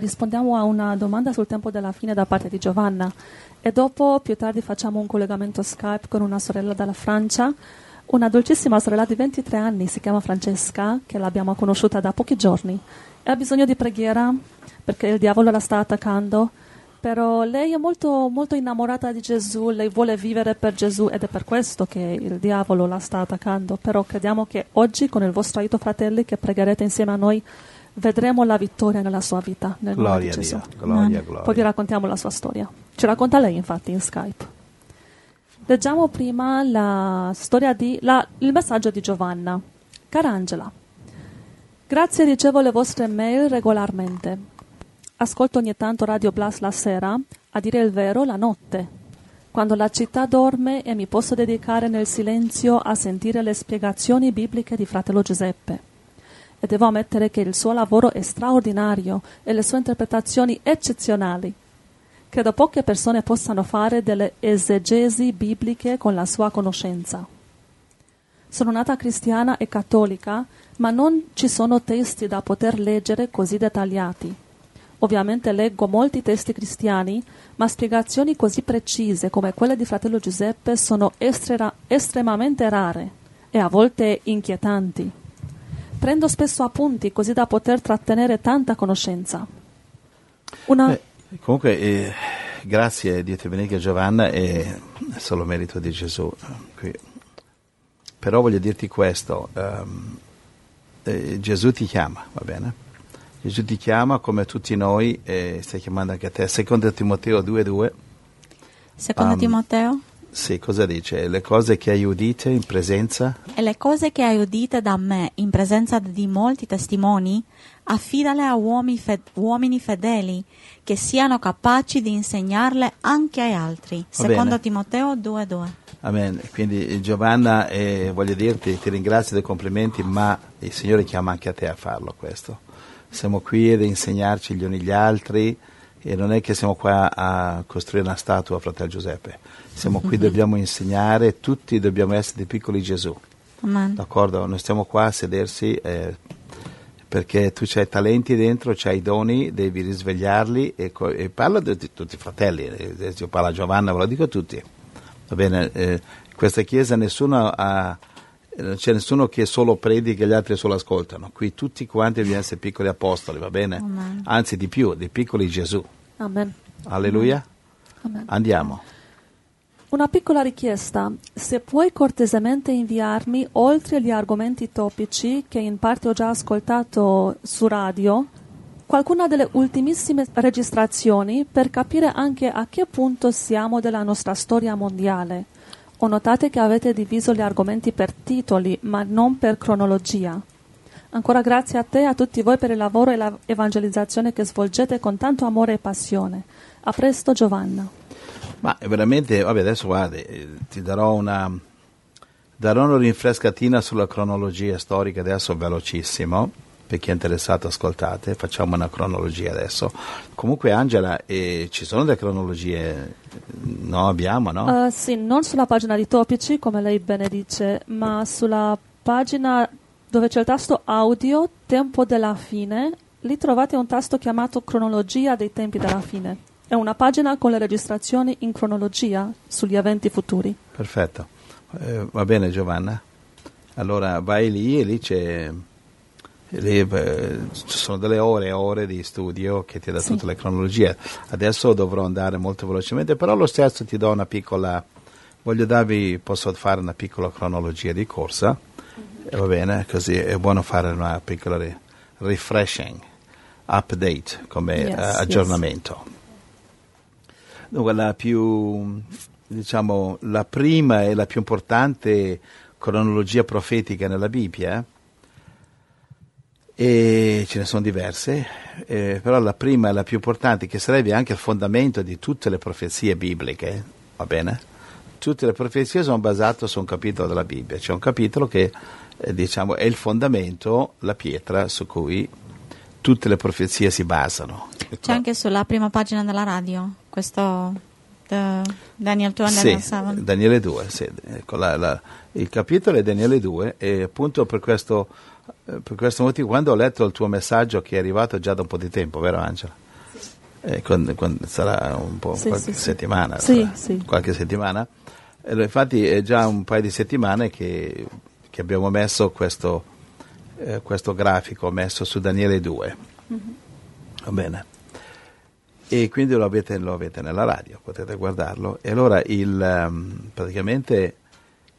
Rispondiamo a una domanda sul tempo della fine da parte di Giovanna. E dopo più tardi facciamo un collegamento Skype con una sorella dalla Francia, una dolcissima sorella di 23 anni, si chiama Francesca, che l'abbiamo conosciuta da pochi giorni. E ha bisogno di preghiera perché il diavolo la sta attaccando, però lei è molto, molto innamorata di Gesù, lei vuole vivere per Gesù ed è per questo che il diavolo la sta attaccando, però crediamo che oggi con il vostro aiuto fratelli che pregherete insieme a noi vedremo la vittoria nella sua vita, nel Gloria di a Gesù. Dio, gloria, gloria. Poi vi raccontiamo la sua storia. Ci racconta lei infatti in Skype. Leggiamo prima la storia di, la- il messaggio di Giovanna. Cara Angela, grazie ricevo le vostre mail regolarmente. Ascolto ogni tanto Radio Blast la sera, a dire il vero la notte, quando la città dorme e mi posso dedicare nel silenzio a sentire le spiegazioni bibliche di fratello Giuseppe e devo ammettere che il suo lavoro è straordinario e le sue interpretazioni eccezionali. Credo poche persone possano fare delle esegesi bibliche con la sua conoscenza. Sono nata cristiana e cattolica, ma non ci sono testi da poter leggere così dettagliati. Ovviamente leggo molti testi cristiani, ma spiegazioni così precise come quelle di fratello Giuseppe sono estra- estremamente rare e a volte inquietanti. Prendo spesso appunti così da poter trattenere tanta conoscenza. Una... Eh, comunque, eh, grazie, Dio ti benedica Giovanna, è solo merito di Gesù. qui. Però voglio dirti questo, ehm, eh, Gesù ti chiama, va bene? Gesù ti chiama come tutti noi, e stai chiamando anche a te. Secondo Timoteo 2,2, Secondo Um, Timoteo, sì, cosa dice? Le cose che hai udite in presenza e le cose che hai udite da me in presenza di molti testimoni, affidale a uomini, fed- uomini fedeli che siano capaci di insegnarle anche agli altri. Va Secondo bene. Timoteo 2,2. Amen. Quindi Giovanna, eh, voglio dirti, ti ringrazio dei complimenti, ma il Signore chiama anche a te a farlo questo. Siamo qui ad insegnarci gli uni gli altri e non è che siamo qua a costruire una statua fratello Giuseppe. Siamo qui, dobbiamo insegnare, tutti dobbiamo essere dei piccoli Gesù. Amen. D'accordo? Non stiamo qua a sedersi eh, perché tu hai talenti dentro, hai doni, devi risvegliarli e, co- e parlo di, di tutti i fratelli, eh, io parlo a Giovanna, ve lo dico a tutti. Va bene? Eh, in questa chiesa nessuno ha, non c'è nessuno che solo predica e gli altri solo ascoltano. Qui tutti quanti dobbiamo essere piccoli apostoli, va bene? Amen. Anzi di più, dei piccoli Gesù. Amen. Alleluia? Amen. Andiamo. Una piccola richiesta. Se puoi cortesemente inviarmi, oltre gli argomenti topici che in parte ho già ascoltato su radio, qualcuna delle ultimissime registrazioni per capire anche a che punto siamo della nostra storia mondiale. Ho notato che avete diviso gli argomenti per titoli, ma non per cronologia. Ancora grazie a te e a tutti voi per il lavoro e l'evangelizzazione che svolgete con tanto amore e passione. A presto Giovanna. Ma veramente, vabbè, adesso guardi, eh, ti darò una, darò una rinfrescatina sulla cronologia storica adesso velocissimo, per chi è interessato ascoltate, facciamo una cronologia adesso. Comunque Angela, eh, ci sono delle cronologie, no abbiamo, no? Uh, sì, non sulla pagina di topici, come lei bene dice, ma sulla pagina dove c'è il tasto audio, tempo della fine, lì trovate un tasto chiamato cronologia dei tempi della fine. È una pagina con le registrazioni in cronologia sugli eventi futuri. Perfetto. Eh, va bene Giovanna? Allora vai lì e lì c'è... lì, eh, ci sono delle ore e ore di studio che ti dà Sì. tutte le cronologie. Adesso dovrò andare molto velocemente, però lo stesso ti do una piccola... Voglio darvi, posso fare una piccola cronologia di corsa, Eh, va bene? Così è buono fare una piccola ri- refreshing, update come Yes, yes. aggiornamento. Dunque, la più, diciamo, la prima e la più importante cronologia profetica nella Bibbia, e ce ne sono diverse, eh, però la prima e la più importante, che sarebbe anche il fondamento di tutte le profezie bibliche, va bene? Tutte le profezie sono basate su un capitolo della Bibbia, c'è un capitolo che eh, diciamo, è il fondamento, la pietra su cui tutte le profezie si basano. C'è anche sulla prima pagina della radio, questo eh, Daniel 2 Sì, Daniel 7. Daniele 2, sì. Ecco, la- la- il capitolo è Daniele 2 e appunto per questo, eh, per questo motivo quando ho letto il tuo messaggio che è arrivato già da un po' di tempo, vero Angela? eh, quando- quando sarà un po' Sì, qualche sì, sì. settimana. Sì, sarà sì. Qualche settimana. Infatti è già un paio di settimane che, che abbiamo messo questo, eh, questo grafico messo su Daniele 2. Va bene. E quindi lo avete, lo avete nella radio, potete guardarlo. E allora il, ehm, praticamente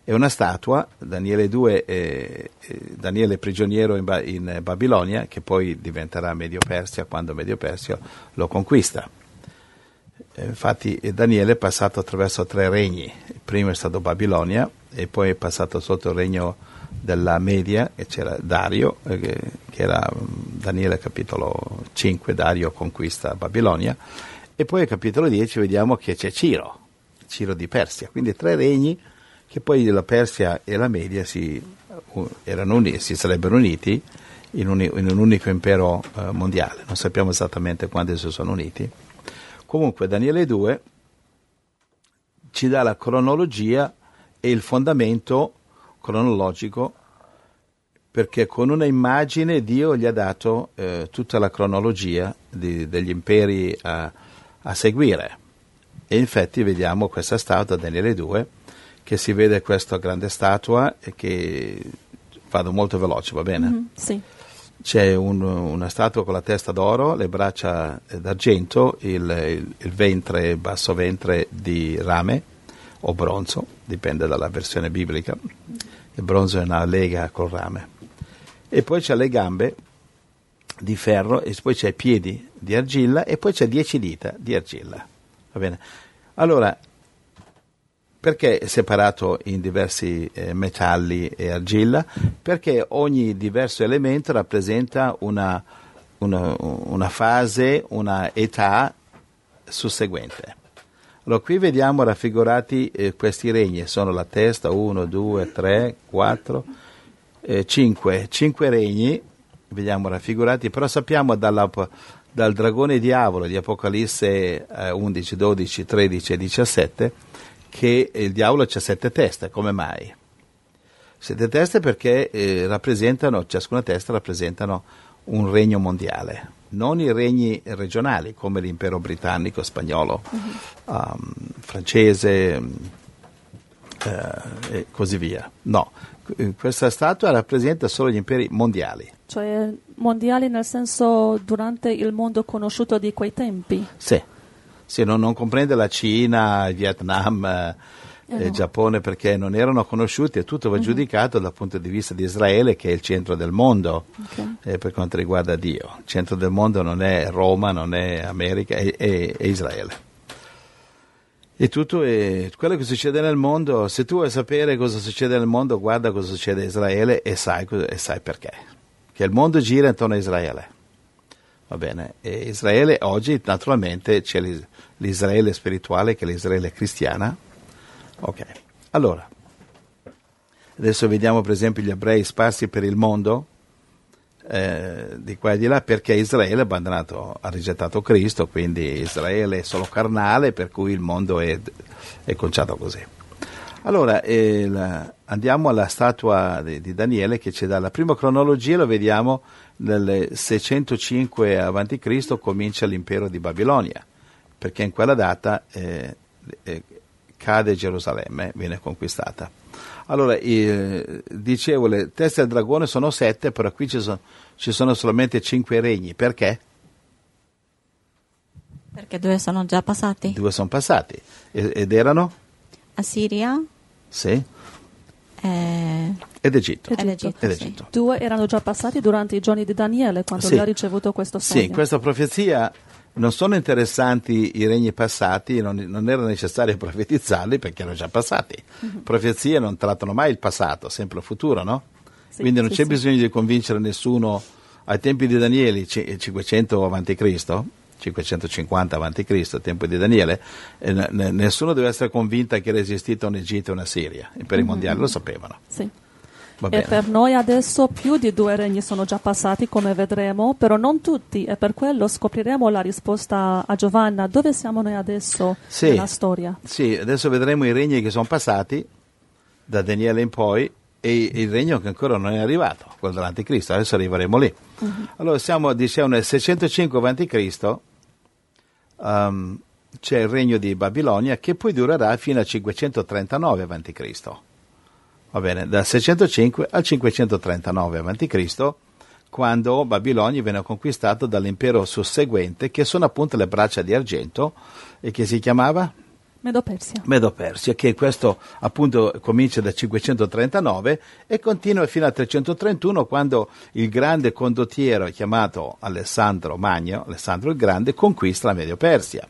è una statua, Daniele 2, è- è- Daniele prigioniero in, in Babilonia, che poi diventerà Medio Persia quando Medio Persia lo conquista. Eh, Infatti eh, Daniele è passato attraverso tre regni, il primo è stato Babilonia e poi è passato sotto il regno della Media e c'era Dario, eh, che, era mm, Daniele capitolo 5, Dario conquista Babilonia e poi al capitolo 10 vediamo che c'è Ciro, Ciro di Persia, quindi tre regni che poi la Persia e la Media si, uni- si sarebbero uniti in un, in un unico impero eh, mondiale, non sappiamo esattamente quando si sono uniti. Comunque Daniele 2 ci dà la cronologia e il fondamento cronologico perché con una immagine Dio gli ha dato eh, tutta la cronologia di- degli imperi a, a seguire. E infatti vediamo questa statua, Daniele 2, che si vede questa grande statua e che vado molto veloce, va bene? Mhm, Sì. C'è un- una statua con la testa d'oro, le braccia d'argento, il, il- il ventre, il basso ventre di rame o bronzo, dipende dalla versione biblica. Il bronzo è una lega col rame. E poi c'è le gambe di ferro e poi c'è i piedi di argilla e poi c'è dieci dita di argilla. Va bene? Allora, perché è separato in diversi eh, metalli e argilla? Perché ogni diverso elemento rappresenta una, una- una fase, una età susseguente. Allora, qui vediamo raffigurati eh, questi regni, sono la testa, 1, 2, 3, 4, 5, 5 regni, vediamo raffigurati, però sappiamo dalla- dal dragone diavolo di Apocalisse eh, 11, 12, 13 e 17 che il diavolo ha sette teste, come mai? Sette teste perché eh, rappresentano, ciascuna testa rappresentano un regno mondiale, non i regni regionali come l'impero britannico, spagnolo, um, francese eh, e così via. No, eh, questa statua rappresenta solo gli imperi mondiali. Cioè mondiali nel senso durante il mondo conosciuto di quei tempi. Sì, Sì, non, non comprende la Cina, il Vietnam, eh, Eh. Giappone perché non erano conosciuti e tutto va giudicato dal punto di vista di Israele che è il centro del mondo Ok. eh, per quanto riguarda Dio. Il centro del mondo non è Roma, non è America, è, è- è Israele. E tutto è quello che succede nel mondo. Se tu vuoi sapere cosa succede nel mondo, guarda cosa succede a Israele e sai, e sai perché. Che il mondo gira intorno a Israele. Va bene? E Israele oggi, naturalmente, c'è l'Is- l'Israele spirituale che è l'Israele cristiana. Ok. Allora, adesso vediamo per esempio gli ebrei sparsi per il mondo eh, di qua e di là perché Israele ha abbandonato, ha rigettato Cristo, quindi Israele è solo carnale, per cui il mondo è, è conciato così. Allora, eh, andiamo alla statua di, di Daniele che ci dà la prima cronologia, lo vediamo nel 605 a.C. comincia l'impero di Babilonia, perché in quella data eh, cade Gerusalemme, viene conquistata. Allora, eh, dicevo, le teste del dragone sono sette, però qui ci sono, ci sono solamente cinque regni. Perché? Perché due sono già passati. Due sono passati. E- ed erano? Assiria Sì. e, Ed Egitto. ed Egitto. Ed sì. Egitto. Due erano già passati durante i giorni di Daniele quando Sì. lui ha ricevuto questo sogno. Sì, questa profezia non sono interessanti i regni passati, non, non era necessario profetizzarli perché erano già passati. Mhm. Profezie non trattano mai il passato, sempre il futuro, no? Sì, Quindi non sì, c'è sì. bisogno di convincere nessuno ai tempi di Daniele, ci- 500 a.C., 550 a.C., ai tempi di Daniele, eh, n- nessuno deve essere convinta che era esistito un Egitto e una Siria. I imperi mondiali lo sapevano. Sì. E per noi adesso più di due regni sono già passati, come vedremo, però non tutti, e per quello scopriremo la risposta a Giovanna. Dove siamo noi adesso Sì. nella storia? Sì, adesso vedremo i regni che sono passati da Daniele in poi e il regno che ancora non è arrivato, quello dell'Anticristo, adesso arriveremo lì. Allora siamo, diciamo, nel 605 a.C., um, c'è il regno di Babilonia che poi durerà fino al 539 a.C. Va bene, dal 605 al 539 a.C., quando Babilonia viene conquistato dall'impero susseguente, che sono appunto le braccia di argento, e che si chiamava? Medo-Persia. Medo-Persia, che questo appunto comincia dal 539 e continua fino al 331 quando il grande condottiero chiamato Alessandro Magno, Alessandro il Grande, conquista la Medio-Persia.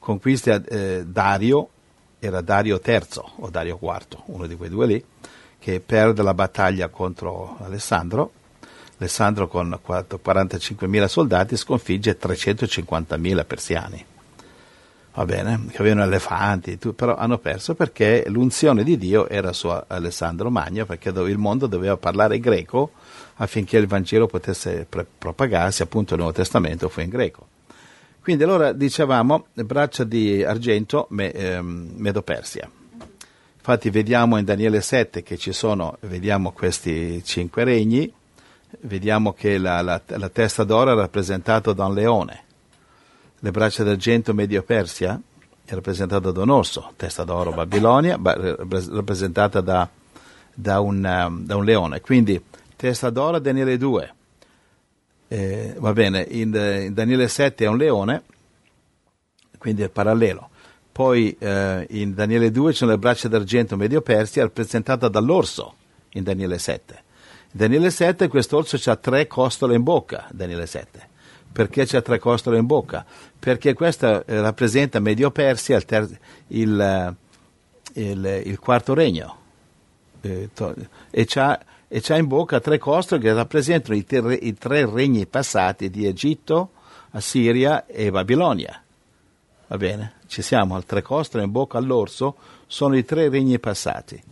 Conquista eh, Dario, era Dario III o Dario IV, uno di quei due lì, che perde la battaglia contro Alessandro. Alessandro con 45.000 soldati sconfigge 350.000 persiani va bene, che avevano elefanti, però hanno perso perché l'unzione di Dio era su Alessandro Magno, perché il mondo doveva parlare greco affinché il Vangelo potesse propagarsi, appunto il Nuovo Testamento fu in greco. Quindi allora dicevamo braccia di argento me, ehm, Medo-Persia. Infatti vediamo in Daniele 7 che ci sono, vediamo questi cinque regni, vediamo che la, la, la testa d'oro è rappresentata da un leone, le braccia d'argento Medio Persia è rappresentata da un orso, testa d'oro Babilonia, rappresentata da, da, un, um, da un, leone. Quindi testa d'oro Daniele 2, eh, va bene, in, in, Daniele 7 è un leone, quindi è parallelo. Poi eh, in Daniele 2 ci sono le braccia d'argento Medio Persia rappresentata dall'orso in Daniele 7. In Daniele 7 quest'orso ha tre costole in bocca, Daniele 7 perché c'è tre costole in bocca? Perché questa eh, rappresenta Medio Persia, il, ter- il, eh, il, il quarto regno, eh, to- e, c'ha, e, c'ha, in bocca tre costole che rappresentano i, ter- i tre regni passati di Egitto, Assiria e Babilonia. Va bene? Ci siamo, al tre costole in bocca all'orso sono i tre regni passati.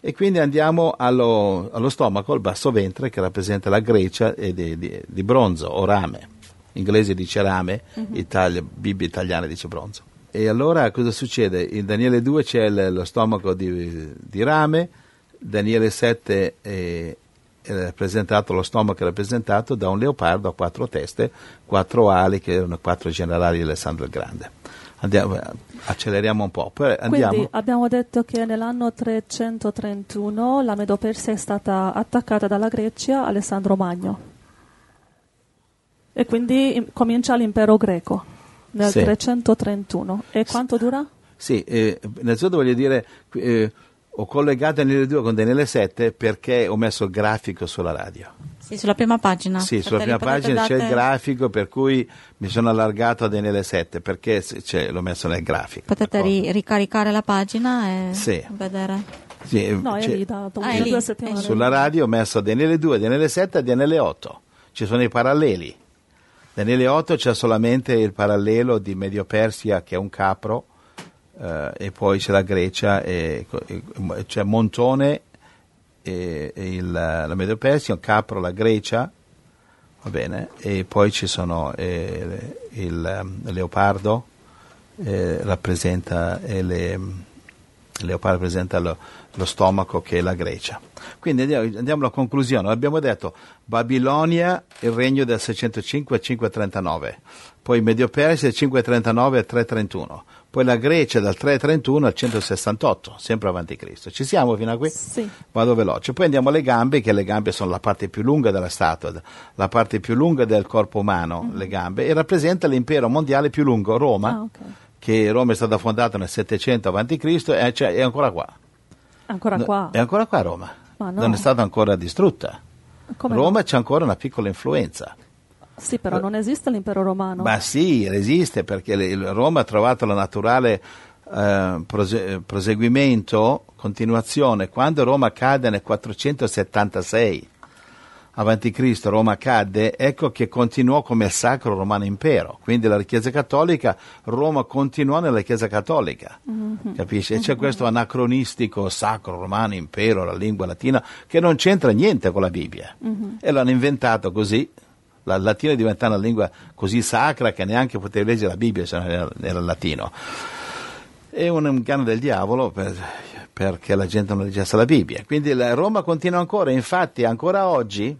E quindi andiamo allo, allo stomaco, al basso ventre, che rappresenta la Grecia di, di, di bronzo o rame inglese dice rame, uh-huh. Italia, Bibbia italiana dice bronzo. E allora cosa succede? In Daniele 2 c'è lo stomaco di, di, rame, Daniele 7 è, è rappresentato, lo stomaco è rappresentato da un leopardo a quattro teste, quattro ali che erano quattro generali di Alessandro il Grande. Andiamo, acceleriamo un po'. Quindi abbiamo detto che nell'anno 331 la Medo-Persia è stata attaccata dalla Grecia Alessandro Magno. E quindi comincia l'impero greco nel sì. 331. E quanto dura? Sì, eh, innanzitutto voglio dire, eh, ho collegato Daniele 2 con Daniele 7 perché ho messo il grafico sulla radio. Sì, sulla prima pagina. Sì, sulla prima pagina date... c'è il grafico per cui mi sono allargato a Daniele 7 perché cioè, l'ho messo nel grafico. Potete ri- ricaricare la pagina e sì. vedere. Sì, no, è lì da ah, è lì. Sulla radio ho messo Daniele 2, Daniele 7 e Daniele 8. Ci sono i paralleli. Daniele 8 c'è solamente il parallelo di Medio Persia che è un capro eh, e poi c'è la Grecia, e, e, c'è Montone e, il, la Medio Persia, capro, la Grecia, va bene, e poi ci sono eh, il, il, leopardo, eh, rappresenta le, il leopardo rappresenta lo, lo, stomaco che è la Grecia. Quindi andiamo, andiamo alla conclusione. Abbiamo detto Babilonia, il regno del 605 al 539, poi Medio Persia 539 al 331, poi la Grecia dal 331 al 168, sempre avanti Cristo. Ci siamo fino a qui? Sì. Vado veloce. Poi andiamo alle gambe, che le gambe sono la parte più lunga della statua, la parte più lunga del corpo umano, mm-hmm. le gambe, e rappresenta l'impero mondiale più lungo, Roma. Ah, okay che Roma è stata fondata nel 700 a.C. e cioè, è ancora qua. Ancora qua? È ancora qua Roma. No. Non è stata ancora distrutta. Come Roma no? c'è ancora una piccola influenza. Sì, però non esiste l'impero romano. Ma sì, esiste perché Roma ha trovato la naturale eh, prose- proseguimento, continuazione, quando Roma cade nel 476 avanti Cristo Roma cadde, ecco che continuò come il Sacro Romano Impero. Quindi la Chiesa Cattolica, Roma continuò nella Chiesa Cattolica, mm-hmm. capisci? E c'è mm-hmm. questo anacronistico Sacro Romano Impero, la lingua latina, che non c'entra niente con la Bibbia. Mm-hmm. E l'hanno inventato così. La latina è diventata una lingua così sacra che neanche potevi leggere la Bibbia se non era, era latino. È un inganno del diavolo per, perché la gente non leggesse la Bibbia. Quindi la Roma continua ancora, infatti ancora oggi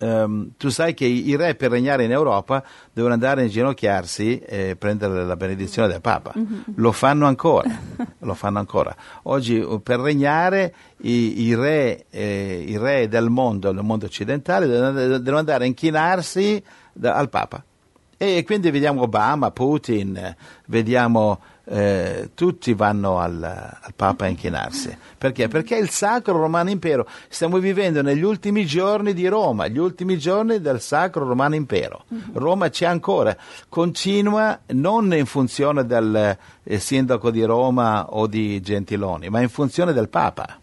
ehm, tu sai che i, i re per regnare in Europa devono andare a inginocchiarsi e prendere la benedizione del Papa. Lo fanno ancora, lo fanno ancora. Oggi eh, per regnare i, i re, eh, i re del mondo, del mondo occidentale, devono, devono andare a inchinarsi da- al Papa. E quindi vediamo Obama, Putin, vediamo eh, tutti vanno al, al Papa a inchinarsi. Perché? Perché il Sacro Romano Impero. Stiamo vivendo negli ultimi giorni di Roma, gli ultimi giorni del Sacro Romano Impero. Roma c'è ancora, continua non in funzione del eh, sindaco di Roma o di Gentiloni, ma in funzione del Papa.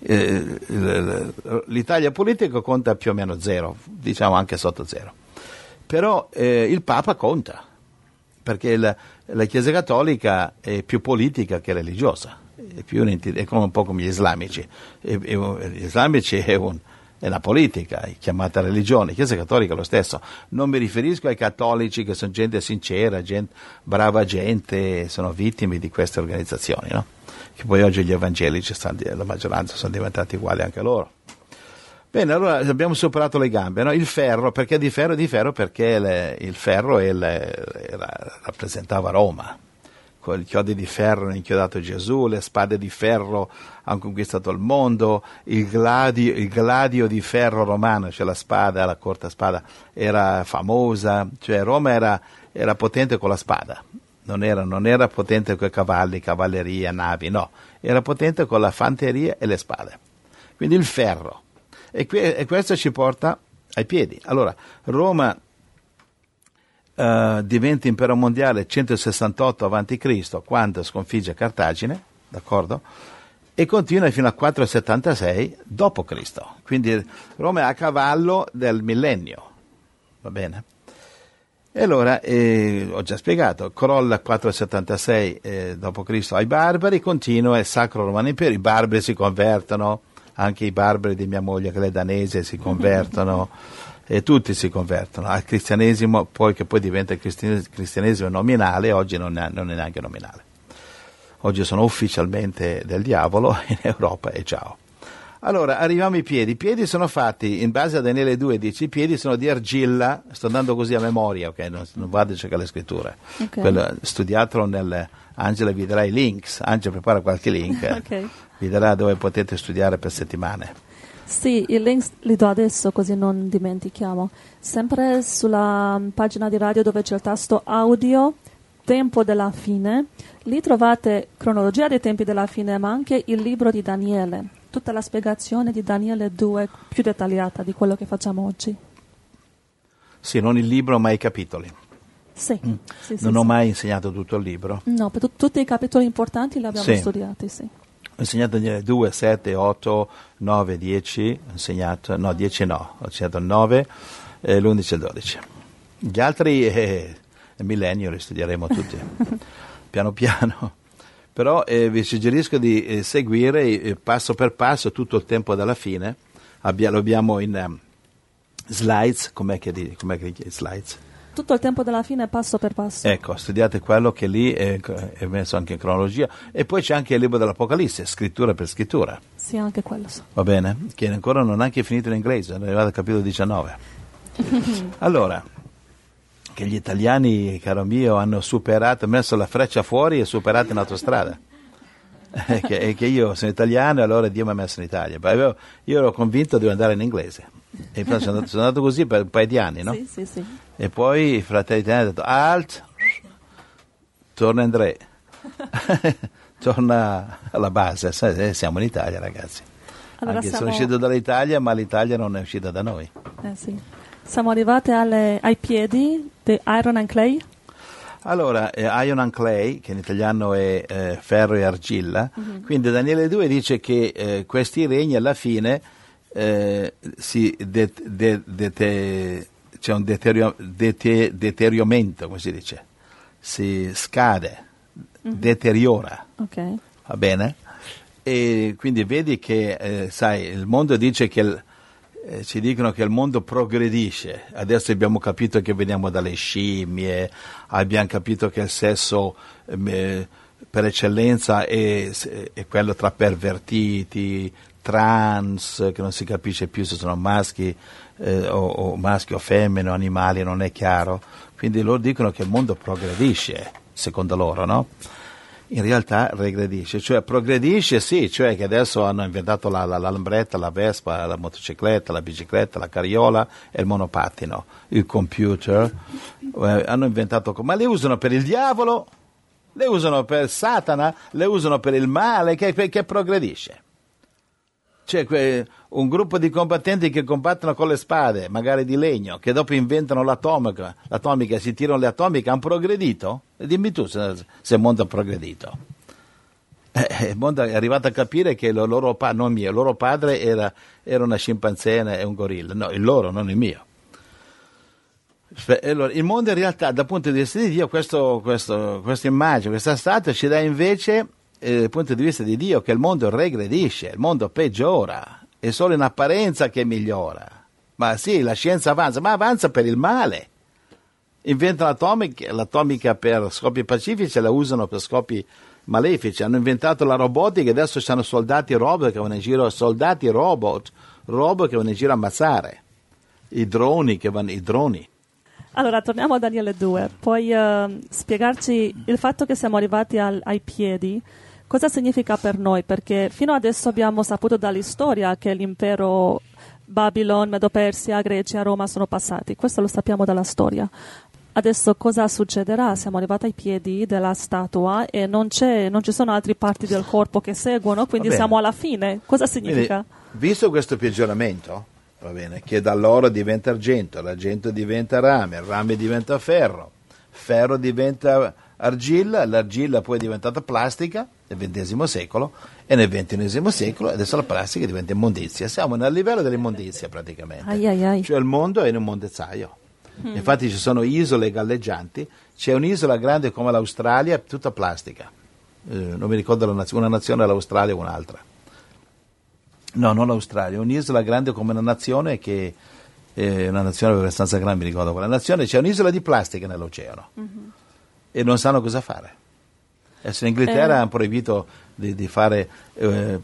Eh, il- L'Italia politica conta più o meno zero, diciamo anche sotto zero. Però eh, il Papa conta, perché la, la Chiesa Cattolica è più politica che religiosa, è, è come un po' come gli islamici. È- è gli islamici è, un- è una politica, è chiamata religione, la Chiesa Cattolica è lo stesso. Non mi riferisco ai cattolici che sono gente sincera, gente- brava gente, sono vittime di queste organizzazioni, no? che poi oggi gli evangelici, la maggioranza, sono diventati uguali anche loro. Bene, allora abbiamo superato le gambe, no? il ferro, perché di ferro? Di ferro perché le- il ferro è le- era- rappresentava Roma, con i chiodi di ferro hanno inchiodato Gesù, le spade di ferro hanno conquistato il mondo, il gladio, il gladio di ferro romano, cioè la spada, la corta spada, era famosa, cioè Roma era, era potente con la spada, non era, non era potente con i cavalli, cavalleria, navi, no, era potente con la fanteria e le spade. Quindi il ferro. E, que- e questo ci porta ai piedi. Allora, Roma eh, diventa impero mondiale 168 a.C., quando sconfigge Cartagine, d'accordo? E continua fino al 476 d.C. Quindi Roma è a cavallo del millennio, va bene? E allora, eh, ho già spiegato, crolla 476 eh, d.C. ai barbari, continua il Sacro Romano Impero, i barbari si convertono, anche i barbari di mia moglie che è danese si convertono, e tutti si convertono al cristianesimo, poi che poi diventa il cristianes- cristianesimo nominale, oggi non è, non è neanche nominale. Oggi sono ufficialmente del diavolo in Europa e ciao. Allora, arriviamo ai piedi. I piedi sono fatti, in base a Daniele 2 dice, i piedi sono di argilla, sto andando così a memoria, ok? Non, non vado a cercare le scritture. Ok. Quello, studiatelo nel... Angela vi darà i links, Angela prepara qualche link, eh. Vi darà dove potete studiare per settimane. Sì, i link li do adesso così non dimentichiamo. Sempre sulla mm, pagina di radio dove c'è il tasto audio, tempo della fine, lì trovate cronologia dei tempi della fine, ma anche il libro di Daniele, tutta la spiegazione di Daniele 2 più dettagliata di quello che facciamo oggi. Sì, non il libro, ma i capitoli. Sì, sì, sì, non ho sì. mai insegnato tutto il libro. No, per tu- tutti i capitoli importanti li abbiamo Sì. studiati, sì. Ho insegnato Daniele 2, 7, 8, 9, 10, ho insegnato, no 10 no, ho insegnato il 9, eh, l'11 e il 12. Gli altri eh, nel millennio li studieremo tutti, piano piano. Però eh, vi suggerisco di eh, seguire eh, passo per passo tutto il tempo dalla fine. Abbia- lo abbiamo in ehm, slides, com'è che, com'è che dice slides? Tutto il tempo della fine passo per passo. Ecco, studiate quello che lì è, è messo anche in cronologia. E poi c'è anche il libro dell'Apocalisse, scrittura per scrittura. Sì, anche quello. so. Va bene? Che ancora non è anche finito in inglese, è arrivato al capitolo 19. Allora, che gli italiani, caro mio, hanno superato, messo la freccia fuori e superato in autostrada. E che, e che io sono italiano e allora Dio mi ha messo in Italia. Io ero convinto di andare in inglese. E infatti sono andato, sono andato così per un paio di anni, no? Sì, sì, sì. E poi i fratelli italiani hanno detto, alt, torna Andrea, torna alla base, eh, siamo in Italia ragazzi. Allora Anche siamo- sono uscito dall'Italia, ma l'Italia non è uscita da noi. Eh, sì. Siamo arrivati alle- ai piedi di Iron and Clay. Allora, eh, Iron and Clay, che in italiano è eh, ferro e argilla, quindi Daniele 2 dice che eh, questi regni alla fine eh, si de- de- dete- c'è un deterio- dete- deterioramento, come si dice, si scade, deteriora. Ok. Va bene? E quindi vedi che, eh, sai, il mondo dice che, il- eh, ci dicono che il mondo progredisce. Adesso abbiamo capito che veniamo dalle scimmie, abbiamo capito che il sesso eh, per eccellenza è, è quello tra pervertiti, trans, che non si capisce più se sono maschi eh, o, o maschi o femmine o animali, non è chiaro. Quindi loro dicono che il mondo progredisce, secondo loro, no? in realtà regredisce, cioè progredisce sì, cioè che adesso hanno inventato la, la, la lambretta, la vespa, la motocicletta, la bicicletta, la carriola e il monopattino, il computer, eh, hanno inventato, ma le usano per il diavolo, le usano per Satana, le usano per il male che, che progredisce. Que- un gruppo di combattenti che combattono con le spade, magari di legno, che dopo inventano l'atomica, l'atomica si tirano le atomiche, hanno progredito? Dimmi tu se, se il mondo ha progredito. Eh, il mondo è arrivato a capire che il loro, non mio, il loro padre era, era una scimpanzé e un gorilla, no, il loro, non il mio. Allora, il mondo in realtà dal punto di vista di Dio, questa immagine, questa statua ci dà invece eh, dal punto di vista di Dio che il mondo regredisce, il mondo peggiora, è solo in apparenza che migliora. Ma sì, la scienza avanza, ma avanza per il male. Inventano l'atomica, l'atomica per scopi pacifici e la usano per scopi malefici. Hanno inventato la robotica e adesso c'hanno soldati robot che vanno in giro, soldati robot, robot che vanno in giro a ammazzare. I droni che vanno, i droni. Allora, torniamo a Daniele 2. Puoi uh, spiegarci il fatto che siamo arrivati al, ai piedi cosa significa per noi? Perché fino adesso abbiamo saputo dall'istoria che l'impero Babilon, Medo-Persia, Grecia, Roma sono passati. Questo lo sappiamo dalla storia. Adesso cosa succederà? Siamo arrivati ai piedi della statua e non, non ci sono altre parti del corpo che seguono, quindi siamo alla fine. Cosa significa? Quindi, visto questo peggioramento, va bene, che dall'oro diventa argento, l'argento diventa rame, il rame diventa ferro, ferro diventa argilla, l'argilla poi è diventata plastica nel XX secolo e nel XXI secolo adesso la plastica diventa immondizia. Siamo nel livello dell'immondizia praticamente. Ai ai ai. Cioè il mondo è in un mondezzaio. Mm. Infatti ci sono isole galleggianti, c'è un'isola grande come l'Australia, tutta plastica. Eh, non mi ricordo la naz- una nazione l'Australia o un'altra. No, non l'Australia, un'isola grande come una nazione che è una nazione abbastanza grande, mi ricordo quella nazione, c'è un'isola di plastica nell'oceano. Mm-hmm e non sanno cosa fare. Adesso in Inghilterra eh. hanno proibito di, di fare eh,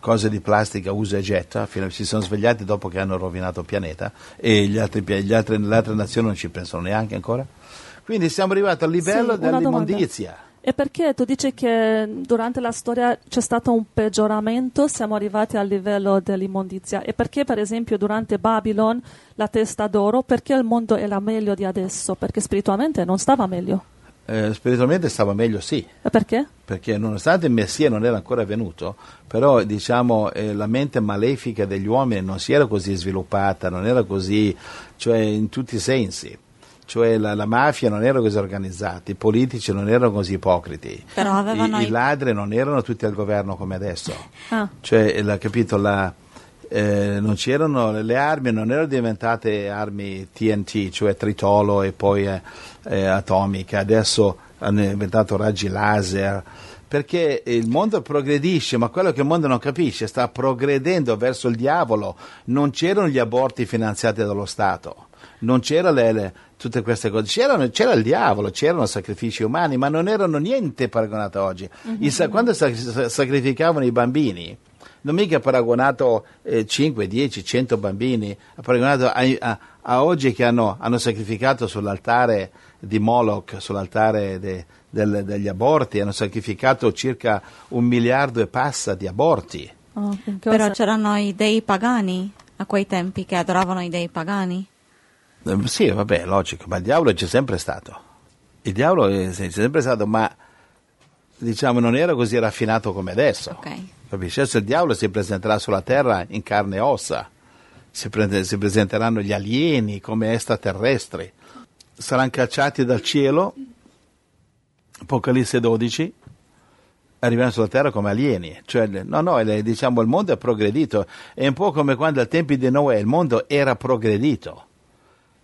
cose di plastica usa e getta, si sono svegliati dopo che hanno rovinato il pianeta e gli altri, gli altri, le altre nazioni non ci pensano neanche ancora. Quindi siamo arrivati al livello sì, dell'immondizia. E perché tu dici che durante la storia c'è stato un peggioramento, siamo arrivati al livello dell'immondizia? E perché, per esempio, durante Babylon, la testa d'oro, perché il mondo era meglio di adesso? Perché spiritualmente non stava meglio. Eh, spiritualmente stava meglio sì. Perché? Perché nonostante il Messia non era ancora venuto, però diciamo eh, la mente malefica degli uomini non si era così sviluppata, non era così, cioè in tutti i sensi. Cioè la, la mafia non era così organizzata, i politici non erano così ipocriti, I, i, ladri non erano tutti al governo come adesso. Ah. Cioè, la, capito, la, eh, non c'erano le armi, non erano diventate armi TNT, cioè tritolo e poi eh, eh, atomiche, adesso hanno inventato raggi laser, perché il mondo progredisce, ma quello che il mondo non capisce sta progredendo verso il diavolo, non c'erano gli aborti finanziati dallo Stato. Non c'erano tutte queste cose, c'erano, c'era il diavolo, c'erano sacrifici umani, ma non erano niente paragonato a oggi. Il, quando sacrificavano i bambini, non mica paragonato eh, 5, 10, 100 bambini, paragonato a, a, a oggi che hanno, hanno, sacrificato sull'altare di Moloch, sull'altare de, del, degli aborti, hanno sacrificato circa un miliardo e passa di aborti. Oh, Però c'erano i dei pagani a quei tempi che adoravano i dei pagani? Eh, sì, vabbè, logico, ma il diavolo c'è sempre stato. Il diavolo c'è sempre stato, ma diciamo non era così raffinato come adesso. Okay. Capisci? Adesso il diavolo si presenterà sulla terra in carne e ossa, si, pre- si presenteranno gli alieni come extraterrestri, saranno cacciati dal cielo, Apocalisse 12, arriveranno sulla terra come alieni. Cioè, no, no, diciamo il mondo è progredito, è un po' come quando ai tempi di Noè il mondo era progredito.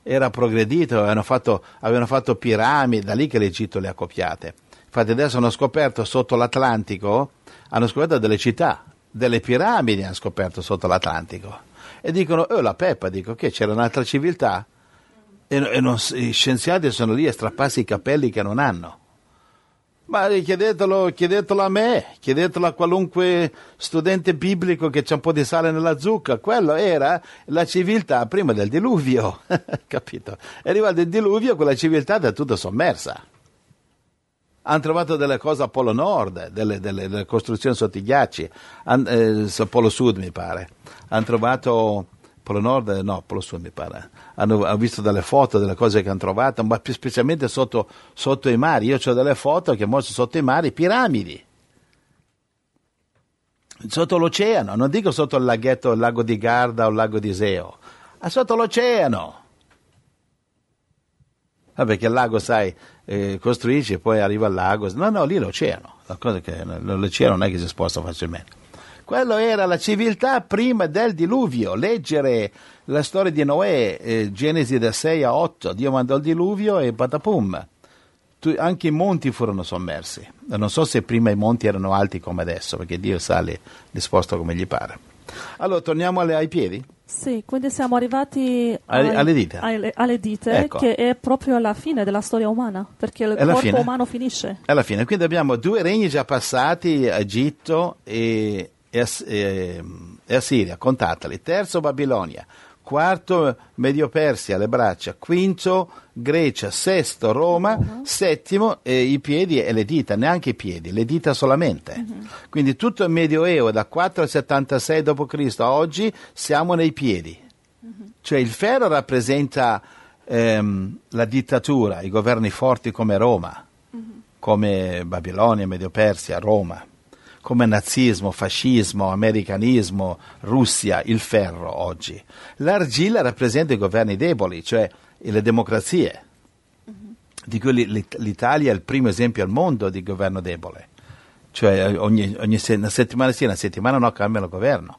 Era progredito, avevano fatto, avevano fatto piramidi, da lì che l'Egitto le ha copiate. Infatti adesso hanno scoperto sotto l'Atlantico hanno scoperto delle città, delle piramidi hanno scoperto sotto l'Atlantico. E dicono, oh la peppa, dico che c'era un'altra civiltà. E, e non, i scienziati sono lì a strapparsi i capelli che non hanno. Ma chiedetelo, chiedetelo, a me, chiedetelo a qualunque studente biblico che c'è un po' di sale nella zucca. Quello era la civiltà prima del diluvio, capito? È arrivato il diluvio, quella civiltà è tutta sommersa. Hanno trovato delle cose a Polo Nord, delle, delle, delle costruzioni sotto i ghiacci, An, eh, Polo Sud mi pare. Hanno trovato Polo Nord, no, Polo Sud mi pare. Hanno, hanno, visto delle foto delle cose che hanno trovato, ma più specialmente sotto, sotto i mari. Io ho delle foto che mostrano sotto i mari piramidi. Sotto l'oceano, non dico sotto il laghetto, il lago di Garda o il lago di Iseo, ma sotto l'oceano. Vabbè, che il lago, sai, eh, costruisci e poi arriva al lago. No, no, lì l'oceano. L'oceano non è che si sposta facilmente. Quello era la civiltà prima del diluvio. Leggere la storia di Noè, eh, Genesi da 6 a 8, Dio mandò il diluvio e patapum. Tu, anche i monti furono sommersi. Non so se prima i monti erano alti come adesso, perché Dio sale disposto come gli pare. Allora, torniamo alle, ai piedi? Sì, quindi siamo arrivati ai, alle dite, alle, alle dite ecco. che è proprio la fine della storia umana, perché il corpo fine. umano finisce. È la fine, quindi abbiamo due regni già passati, Egitto e e, e, e Assiria, contatali. Terzo Babilonia, quarto Medio Persia, le braccia, quinto Grecia, sesto Roma, uh-huh. settimo eh, i piedi e le dita, neanche i piedi, le dita solamente. Uh-huh. Quindi tutto il Medioevo, da 476 d.C. a oggi, siamo nei piedi. Uh-huh. Cioè il ferro rappresenta ehm, la dittatura, i governi forti come Roma, come Babilonia, Medio Persia, Roma come nazismo, fascismo, americanismo, Russia, il ferro oggi. L'argilla rappresenta i governi deboli, cioè le democrazie, di cui l'Italia è il primo esempio al mondo di governo debole. Cioè ogni, ogni se- una settimana sì, una settimana no, cambiano governo.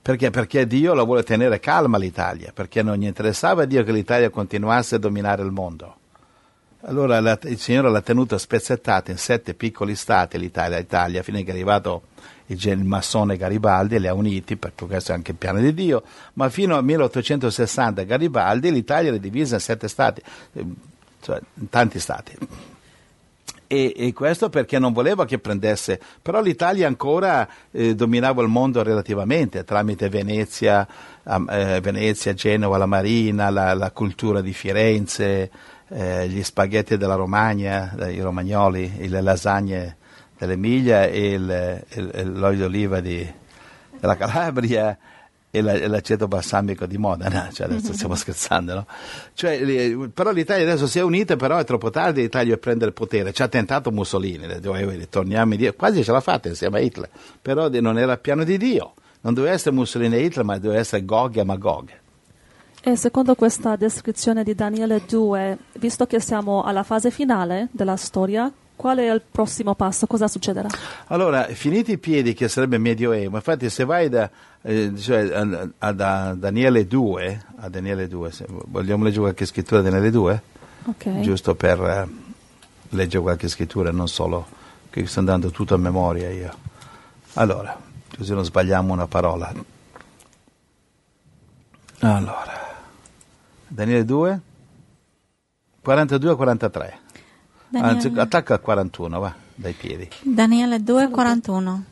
Perché? Perché Dio la vuole tenere calma l'Italia, perché non gli interessava a Dio che l'Italia continuasse a dominare il mondo. Allora la, il Signore l'ha tenuta spezzettata in sette piccoli stati, l'Italia, l'Italia fino a che è arrivato il, il massone Garibaldi li ha uniti, perché questo è anche il piano di Dio, ma fino al 1860 Garibaldi l'Italia era divisa in sette stati, eh, cioè in tanti stati. E, e, questo perché non voleva che prendesse, però l'Italia ancora eh, dominava il mondo relativamente tramite Venezia, eh, Venezia Genova, la Marina, la, la cultura di Firenze, eh, gli spaghetti della Romagna, i romagnoli, le lasagne dell'Emilia e il, il, l'olio d'oliva di, della Calabria e, la, l'aceto balsamico di Modena, cioè adesso stiamo scherzando, no? Cioè, però l'Italia adesso si è unita, però è troppo tardi l'Italia a prendere il potere, ci ha tentato Mussolini, torniamo in Dio, quasi ce l'ha fatta insieme a Hitler, però non era piano di Dio, non doveva essere Mussolini e Hitler, ma doveva essere Gog e Magog. E secondo questa descrizione di Daniele 2, visto che siamo alla fase finale della storia, qual è il prossimo passo? Cosa succederà? Allora, finiti i piedi, che sarebbe Medioevo, infatti se vai da, eh, cioè, a, a, da Daniele 2, a Daniele 2 vogliamo leggere qualche scrittura di Daniele 2? Okay. Giusto per eh, leggere qualche scrittura, non solo, che sto andando tutto a memoria io. Allora, così non sbagliamo una parola. Allora. Daniele 2, 42 43. Daniele... Anzi, attacca a 41, va, dai piedi. Daniele 2, 41.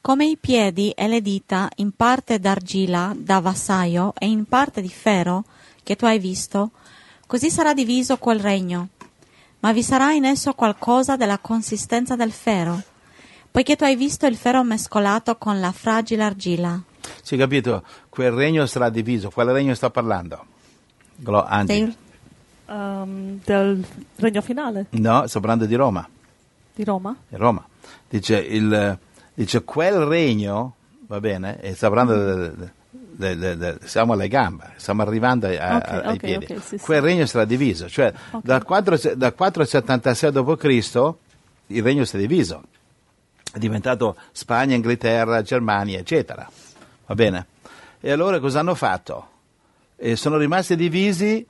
Come i piedi e le dita in parte d'argilla da vassaio e in parte di ferro che tu hai visto, così sarà diviso quel regno. Ma vi sarà in esso qualcosa della consistenza del ferro, poiché tu hai visto il ferro mescolato con la fragile argilla. Sì, capito, quel regno sarà diviso. Quale regno sta parlando? Del, um, del regno finale? No, sto parlando di Roma. Di Roma? Di Roma. Dice, il, dice quel regno, va bene, e sta parlando del, del, del, siamo alle gambe, stiamo arrivando a, okay, ai okay, piedi. Okay, sì, Quel sì. regno sarà diviso, cioè da, 4, da 476 d.C. il regno si è diviso, è diventato Spagna, Inghilterra, Germania, eccetera. Va bene? E allora cosa hanno fatto? E sono rimasti divisi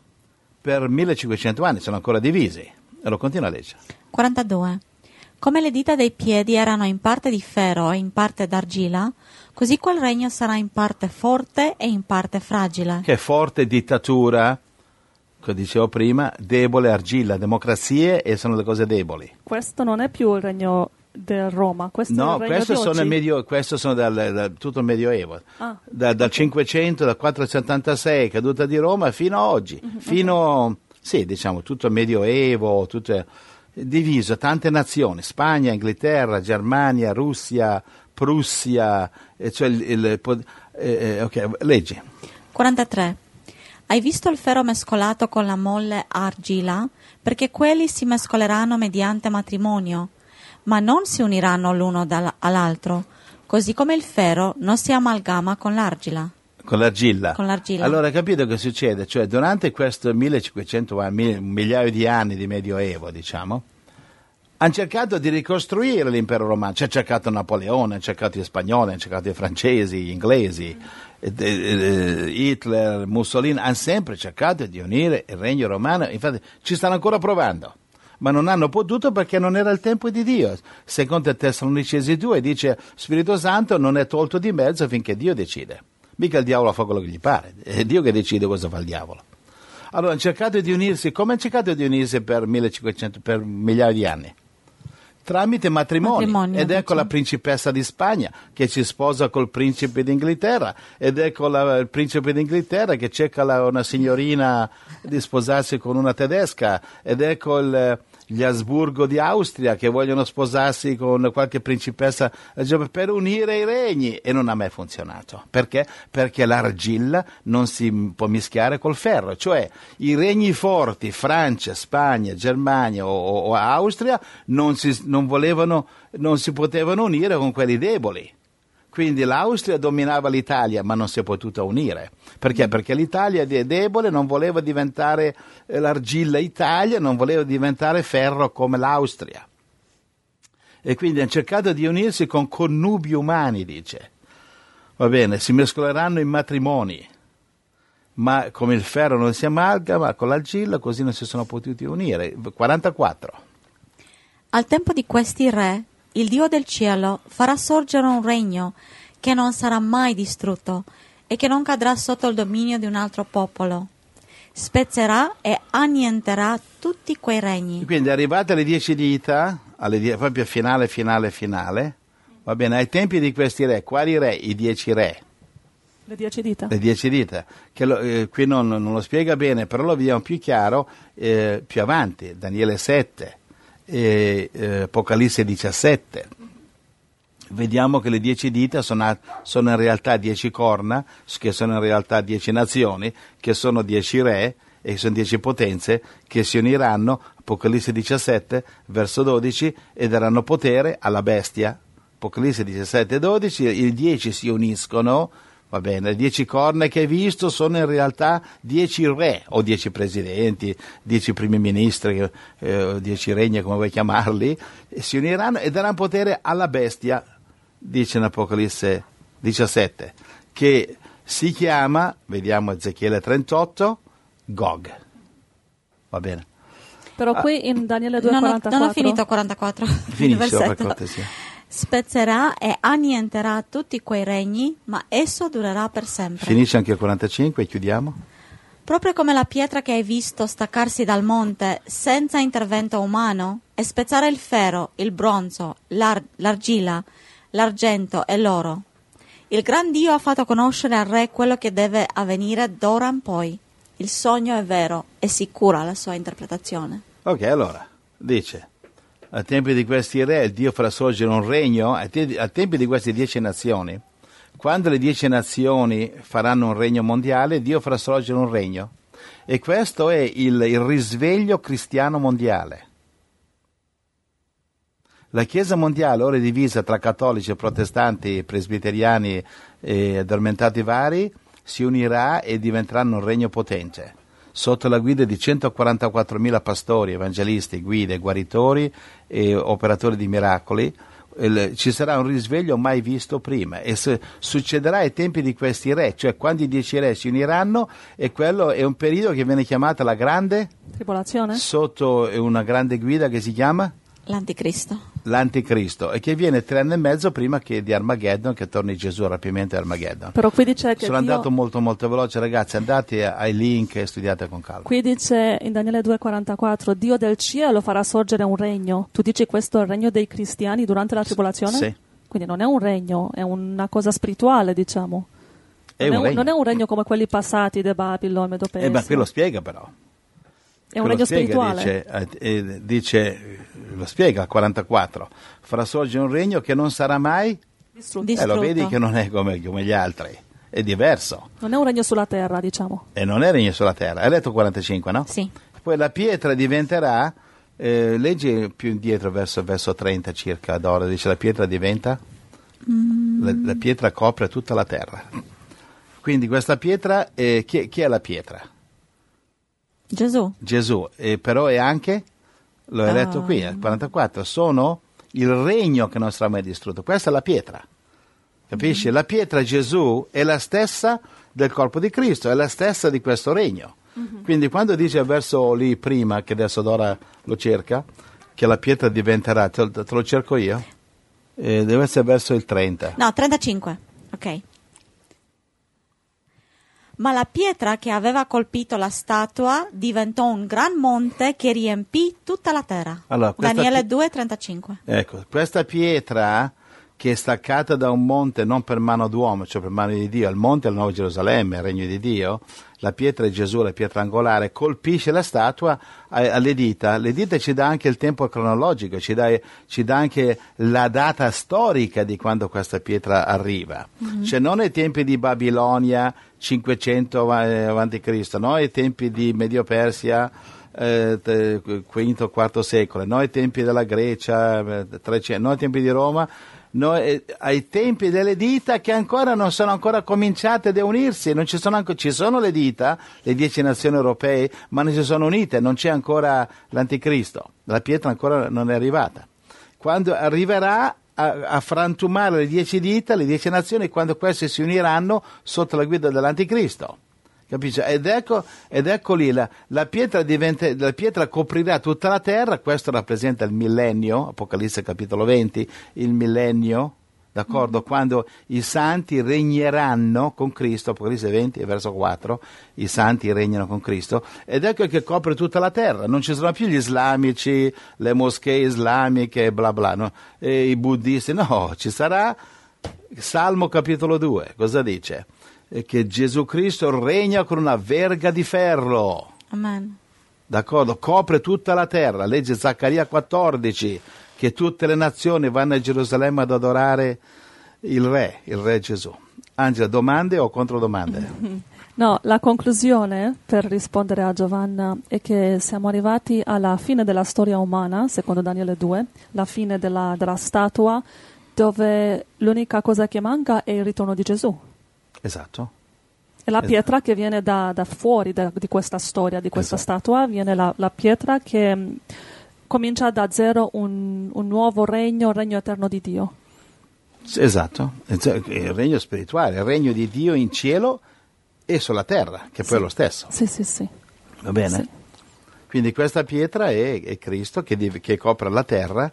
per 1500 anni, sono ancora divisi. E lo continua a leggere. 42. Come le dita dei piedi erano in parte di ferro e in parte d'argilla, così quel regno sarà in parte forte e in parte fragile. Che forte dittatura, come dicevo prima, debole, argilla, democrazie e sono le cose deboli. Questo non è più il regno di Roma, questo è No, questo sono, medio, questo sono dal, da tutto il Medioevo, Ah, Da- dal 500, dal 476, caduta di Roma, fino a oggi, Mhm, fino, sì, diciamo, tutto il Medioevo, tutto, diviso, tante nazioni, Spagna, Inghilterra, Germania, Russia, Prussia, e cioè il, il- eh, eh, ok, leggi. 43. Hai visto il ferro mescolato con la molle argilla? Perché quelli si mescoleranno mediante matrimonio, ma non si uniranno l'uno all'altro, così come il ferro non si amalgama con l'argilla. Con l'argilla. Con l'argilla. Allora, capito che succede? Cioè, durante questo 1500 anni, migliaio di anni di Medioevo, diciamo, hanno cercato di ricostruire l'impero romano. Ha cercato Napoleone, hanno cercato gli spagnoli, hanno cercato i francesi, gli inglesi, eh, eh, Hitler, Mussolini, hanno sempre cercato di unire il regno romano. Infatti, ci stanno ancora provando. Ma non hanno potuto perché non era il tempo di Dio. Secondo Tessalonicesi 2 dice Spirito Santo non è tolto di mezzo finché Dio decide. Mica il diavolo fa quello che gli pare, è Dio che decide cosa fa il diavolo. Allora hanno cercato di unirsi, come hanno cercato di unirsi per 1500, per migliaia di anni? Tramite matrimoni. Matrimonio, ed ecco diciamo. la principessa di Spagna che si sposa col principe d'Inghilterra ed ecco la- il principe d'Inghilterra che cerca la- una signorina di sposarsi con una tedesca ed ecco il- gli Asburgo di Austria che vogliono sposarsi con qualche principessa eh, per unire i regni e non ha mai funzionato. Perché? Perché l'argilla non si può mischiare col ferro, cioè i regni forti, Francia, Spagna, Germania o, o- Austria, non si, non volevano, non si potevano unire con quelli deboli. Quindi l'Austria dominava l'Italia, ma non si è potuta unire. Perché? Perché l'Italia è debole, non voleva diventare eh, l'argilla Italia, non voleva diventare ferro come l'Austria. E quindi hanno cercato di unirsi con connubi umani, dice. Va bene, si mescoleranno in matrimoni, ma come il ferro non si amalgama con l'argilla, così non si sono potuti unire. 44. Al tempo di questi re, il Dio del cielo farà sorgere un regno che non sarà mai distrutto e che non cadrà sotto il dominio di un altro popolo. Spezzerà e annienterà tutti quei regni. Quindi arrivate alle 10 dita, alle die- proprio finale, finale, finale, va bene, ai tempi di questi re, quali re? I dieci re, Le dieci dita. le dieci dita, che lo- eh, qui non, non lo spiega bene, però lo vediamo più chiaro eh, più avanti, Daniele 7, e, eh, Apocalisse 17. Vediamo che le dieci dita sono, sono in realtà dieci corna, che sono in realtà dieci nazioni, che sono dieci re e sono dieci potenze che si uniranno, Apocalisse 17, verso 12, e daranno potere alla bestia. Apocalisse 17, 12, i dieci si uniscono, va bene, le dieci corna che hai visto sono in realtà dieci re, o dieci presidenti, dieci primi ministri, eh, o dieci regni, come vuoi chiamarli, e si uniranno e daranno potere alla bestia, dice in Apocalisse 17, che si chiama, vediamo Ezechiele 38, Gog. Va bene. Però qui in Daniele Non ho, 2,44 non ho finito 44. il Finisci per cortesia. Spezzerà e annienterà tutti quei regni, ma esso durerà per sempre. Finisce anche il 45 e chiudiamo. Proprio come la pietra che hai visto staccarsi dal monte senza intervento umano e spezzare il ferro, il bronzo, l'ar- l'argilla, l'argento e l'oro. Il gran Dio ha fatto conoscere al re quello che deve avvenire d'ora in poi. Il sogno è vero e sicura la sua interpretazione. Ok, allora, dice, a tempi di questi re Dio farà sorgere un regno, a, te- a tempi di queste dieci nazioni, quando le dieci nazioni faranno un regno mondiale, Dio farà sorgere un regno. E questo è il, il risveglio cristiano mondiale. La Chiesa mondiale ora è divisa tra cattolici, protestanti, presbiteriani e addormentati vari, si unirà e diventeranno un regno potente, sotto la guida di 144.000 pastori, evangelisti, guide, guaritori e operatori di miracoli. Ci sarà un risveglio mai visto prima e succederà ai tempi di questi re, cioè quando i dieci re si uniranno e quello è un periodo che viene chiamata la grande, Tribolazione? sotto una grande guida che si chiama L'anticristo. l'anticristo e che viene tre anni e mezzo prima che di Armageddon, che torni Gesù al rapimento di Armageddon. Però qui dice che Sono Dio- andato molto molto veloce ragazzi, andate ai link e studiate con calma. Qui dice in Daniele 2,44: Dio del cielo farà sorgere un regno. Tu dici questo è il regno dei cristiani durante la tribolazione? Sì. Quindi non è un regno, è una cosa spirituale, diciamo. È non, un è regno. non è un regno come quelli passati di Babilone, Medo Eh, ma qui lo spiega però. È un regno spirituale. Dice, eh, eh, dice, lo spiega al 44, farà sorgere un regno che non sarà mai, Distrutto. Dis- eh, lo vedi che non è come, come gli altri, è diverso Non è un regno sulla terra, diciamo. e non è regno sulla terra. Hai letto 45, no? Sì. Poi la pietra diventerà, eh, leggi più indietro verso verso 30 circa d'ora, dice la pietra diventa, la, la pietra copre tutta la terra. Quindi questa pietra, eh, chi, chi è la pietra? Gesù. Gesù, e però è anche, l'ho Ah. letto qui, al 44, sono il regno che non sarà mai distrutto. Questa è la pietra. Capisci? La pietra Gesù è la stessa del corpo di Cristo, è la stessa di questo regno. Quindi quando dice il verso lì prima, che adesso Dora lo cerca, che la pietra diventerà, te, te lo cerco io? Eh, deve essere verso il 30. No, 35. Ok. Ma la pietra che aveva colpito la statua diventò un gran monte che riempì tutta la terra. Allora, Daniele pi- 2, 35. Ecco, questa pietra che è staccata da un monte non per mano d'uomo, cioè per mano di Dio, il monte è il Nuovo Gerusalemme, il regno di Dio, la pietra è Gesù, la pietra angolare, colpisce la statua a- alle dita. Le dita ci dà anche il tempo cronologico, ci dà, ci dà anche la data storica di quando questa pietra arriva. Cioè non ai tempi di Babilonia 500 av- eh, avanti Cristo, no? Ai tempi di Medio Persia eh, quinto, quarto secolo, noi ai tempi della Grecia, eh, 300, noi ai tempi di Roma, eh, ai tempi delle dita che ancora non sono ancora cominciate ad unirsi, non ci, sono anco- ci sono le dita, le dieci nazioni europee, ma non si sono unite, non c'è ancora l'anticristo, la pietra ancora non è arrivata. Quando arriverà a, a frantumare le dieci dita, le dieci nazioni, quando queste si uniranno sotto la guida dell'anticristo. Capisci? Ed ecco, ed ecco lì, la, la pietra diventa- la pietra coprirà tutta la terra, questo rappresenta il millennio, Apocalisse capitolo 20, il millennio, d'accordo? Quando i santi regneranno con Cristo, Apocalisse 20, verso 4, i santi regnano con Cristo, ed ecco che copre tutta la terra, non ci sono più gli islamici, le moschee islamiche, bla bla, no? E i buddisti, no, ci sarà Salmo capitolo 2, cosa dice? Che Gesù Cristo regna con una verga di ferro, Amen. d'accordo? Copre tutta la terra. Legge Zaccaria 14, che tutte le nazioni vanno a Gerusalemme ad adorare il Re, il Re Gesù. Angela, domande o controdomande? No, la conclusione per rispondere a Giovanna è che siamo arrivati alla fine della storia umana, secondo Daniele 2, la fine della, della statua, dove l'unica cosa che manca è il ritorno di Gesù. Esatto. E la Esatto. pietra che viene da, da fuori da- di questa storia, di questa Esatto. statua, viene la, la pietra che comincia da zero un, un nuovo regno, il regno eterno di Dio. Esatto, il regno spirituale, il regno di Dio in cielo e sulla terra, che poi è lo stesso. Sì, sì, sì. Va bene? Sì. Quindi questa pietra è, è Cristo che, div- che copre la terra.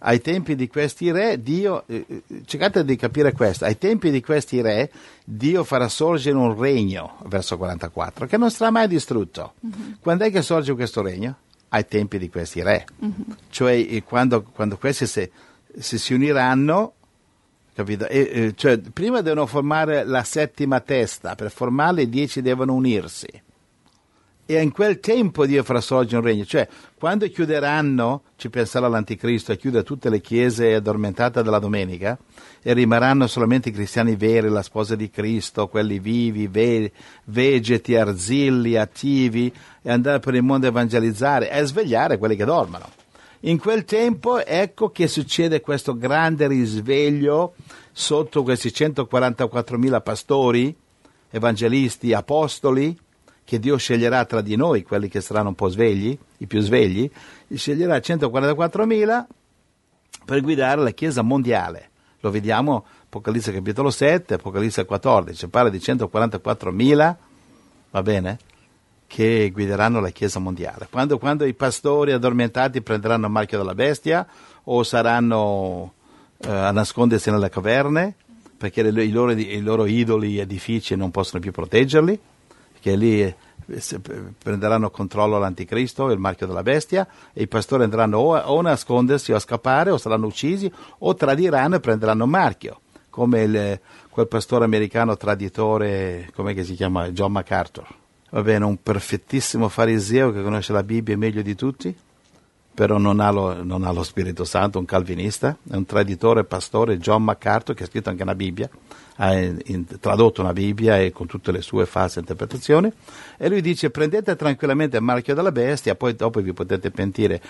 Ai tempi di questi re, Dio, eh, eh, cercate di capire questo, ai tempi di questi re, Dio farà sorgere un regno, verso 44, che non sarà mai distrutto. Quando è che sorge questo regno? Ai tempi di questi re. Cioè eh, quando, quando questi se- se si uniranno, Capito? E, cioè, prima devono formare la settima testa, per formarle i dieci devono unirsi. E in quel tempo Dio farà sorgere un regno. Cioè, quando chiuderanno, ci penserà l'anticristo e chiude tutte le chiese addormentate della domenica, e rimarranno solamente i cristiani veri, la sposa di Cristo, quelli vivi, ve- vegeti, arzilli, attivi, e andare per il mondo a evangelizzare e svegliare quelli che dormono. In quel tempo ecco che succede questo grande risveglio sotto questi 144.000 pastori, evangelisti, apostoli, che Dio sceglierà tra di noi, quelli che saranno un po' svegli, i più svegli, sceglierà 144.000 per guidare la Chiesa mondiale. Lo vediamo Apocalisse capitolo 7, Apocalisse 14, parla di 144.000, va bene? Che guideranno la Chiesa mondiale. Quando, quando i pastori addormentati prenderanno il marchio della bestia o saranno eh, a nascondersi nelle caverne perché le, i, loro, i, loro, idoli edifici non possono più proteggerli, perché lì eh, prenderanno controllo l'anticristo, il marchio della bestia, e i pastori andranno o a, o a nascondersi o a scappare o saranno uccisi o tradiranno e prenderanno il marchio, come il, quel pastore americano traditore, come si chiama, John MacArthur. Va bene, un perfettissimo fariseo che conosce la Bibbia meglio di tutti, però non ha, lo, non ha, lo, Spirito Santo, un calvinista, è un traditore pastore, John MacArthur, che ha scritto anche una Bibbia, ha in, tradotto una Bibbia e con tutte le sue false interpretazioni, e lui dice prendete tranquillamente il marchio della bestia, poi dopo vi potete pentire.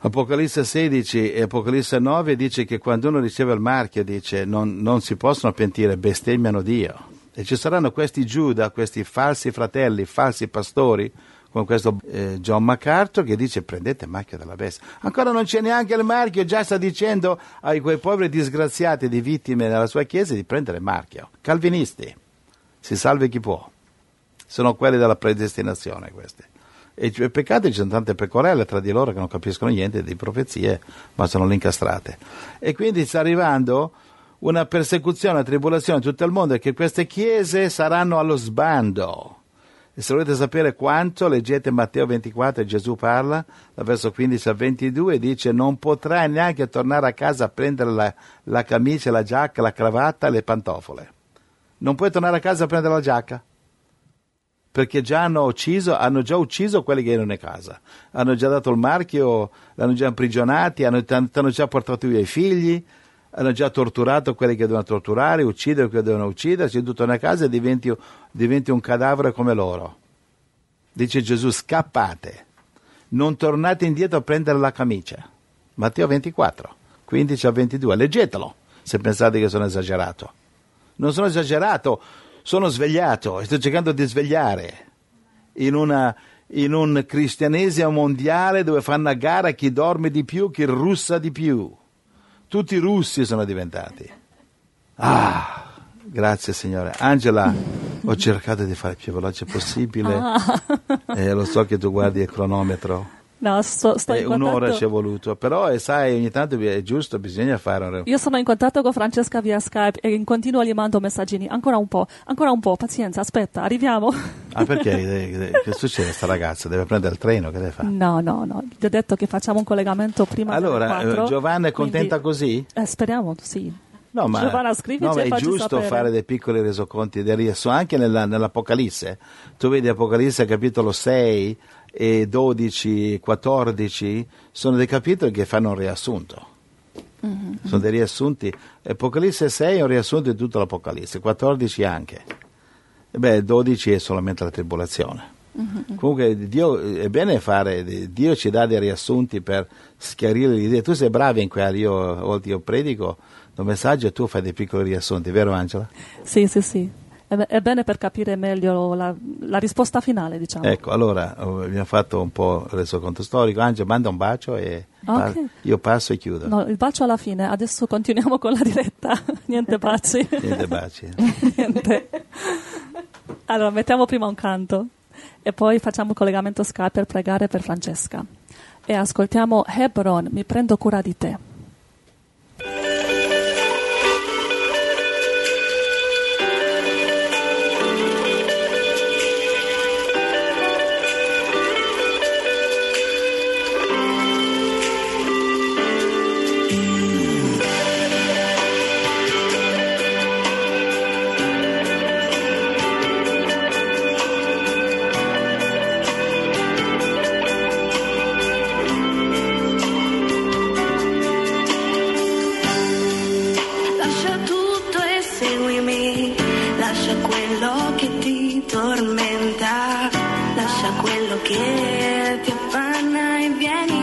Apocalisse 16 e Apocalisse 9 dice che quando uno riceve il marchio dice non, non si possono pentire, bestemmiano Dio. E ci saranno questi Giuda, questi falsi fratelli, falsi pastori, con questo eh, John MacArthur che dice prendete il marchio della bestia. Ancora non c'è neanche il marchio, già sta dicendo ai quei poveri disgraziati di vittime nella sua chiesa di prendere il marchio. Calvinisti, si salve chi può. Sono quelli della predestinazione questi. E i peccati ci sono tante pecorelle tra di loro che non capiscono niente di profezie, ma sono lì incastrate. E quindi sta arrivando una persecuzione, una tribolazione in tutto il mondo e che queste chiese saranno allo sbando. E se volete sapere quanto, leggete Matteo 24, Gesù parla, dal verso 15 al 22, dice non potrai neanche tornare a casa a prendere la, la camicia, la giacca, la cravatta e le pantofole. Non puoi tornare a casa a prendere la giacca. Perché già hanno ucciso, hanno già ucciso quelli che erano in casa, hanno già dato il marchio, l'hanno già imprigionati, hanno, hanno già portato via i figli, hanno già torturato quelli che dovevano torturare, uccidere quelli che dovevano uccidere, se tu torni a casa e diventi, diventi un cadavere come loro. Dice Gesù, scappate, non tornate indietro a prendere la camicia. Matteo 24, 15 a 22, leggetelo se pensate che sono esagerato. Non sono esagerato, sono svegliato e sto cercando di svegliare in, una, in un cristianesimo mondiale dove fanno a gara chi dorme di più, chi russa di più tutti russi sono diventati. Ah, grazie Signore. Angela, ho cercato di fare il più veloce possibile. Ah. Eh, lo so che tu guardi il cronometro. No, sto, sto eh, un'ora ci è voluto, però eh, sai, ogni tanto è giusto, bisogna fare un... Io sono in contatto con Francesca via Skype e in continuo gli mando messaggini. Ancora un po', ancora un po', pazienza, aspetta, arriviamo. Ah, perché? Eh, che succede sta ragazza? Deve prendere il treno, che deve fare? No, no, no, ti ho detto che facciamo un collegamento prima Allora, eh, Giovanna è contenta quindi, così? Eh, speriamo, sì. No, ma, Giovanna, no, ma è giusto sapere. fare dei piccoli resoconti del riassunto, anche nella, nell'Apocalisse. Tu vedi Apocalisse capitolo 6 e 12, 14, sono dei capitoli che fanno un riassunto. Mm-hmm. Sono dei riassunti. Apocalisse 6 è un riassunto di tutto l'Apocalisse, 14 anche. E beh, 12 è solamente la tribolazione. Mm-hmm. Comunque Dio, è bene fare, Dio ci dà dei riassunti per schiarire le idee. Tu sei bravo in quello, io io predico un messaggio e tu fai dei piccoli riassunti, vero Angela? Sì, sì, sì. È bene per capire meglio la, la risposta finale, diciamo. Ecco, allora abbiamo fatto un po' il resoconto storico. Angela, manda un bacio e okay. io passo e chiudo. No, il bacio alla fine. Adesso continuiamo con la diretta. Niente baci. Niente baci. Niente. Allora, mettiamo prima un canto e poi facciamo un collegamento Skype per pregare per Francesca. E ascoltiamo Hebron, mi prendo cura di te. Quando sei solo e stanco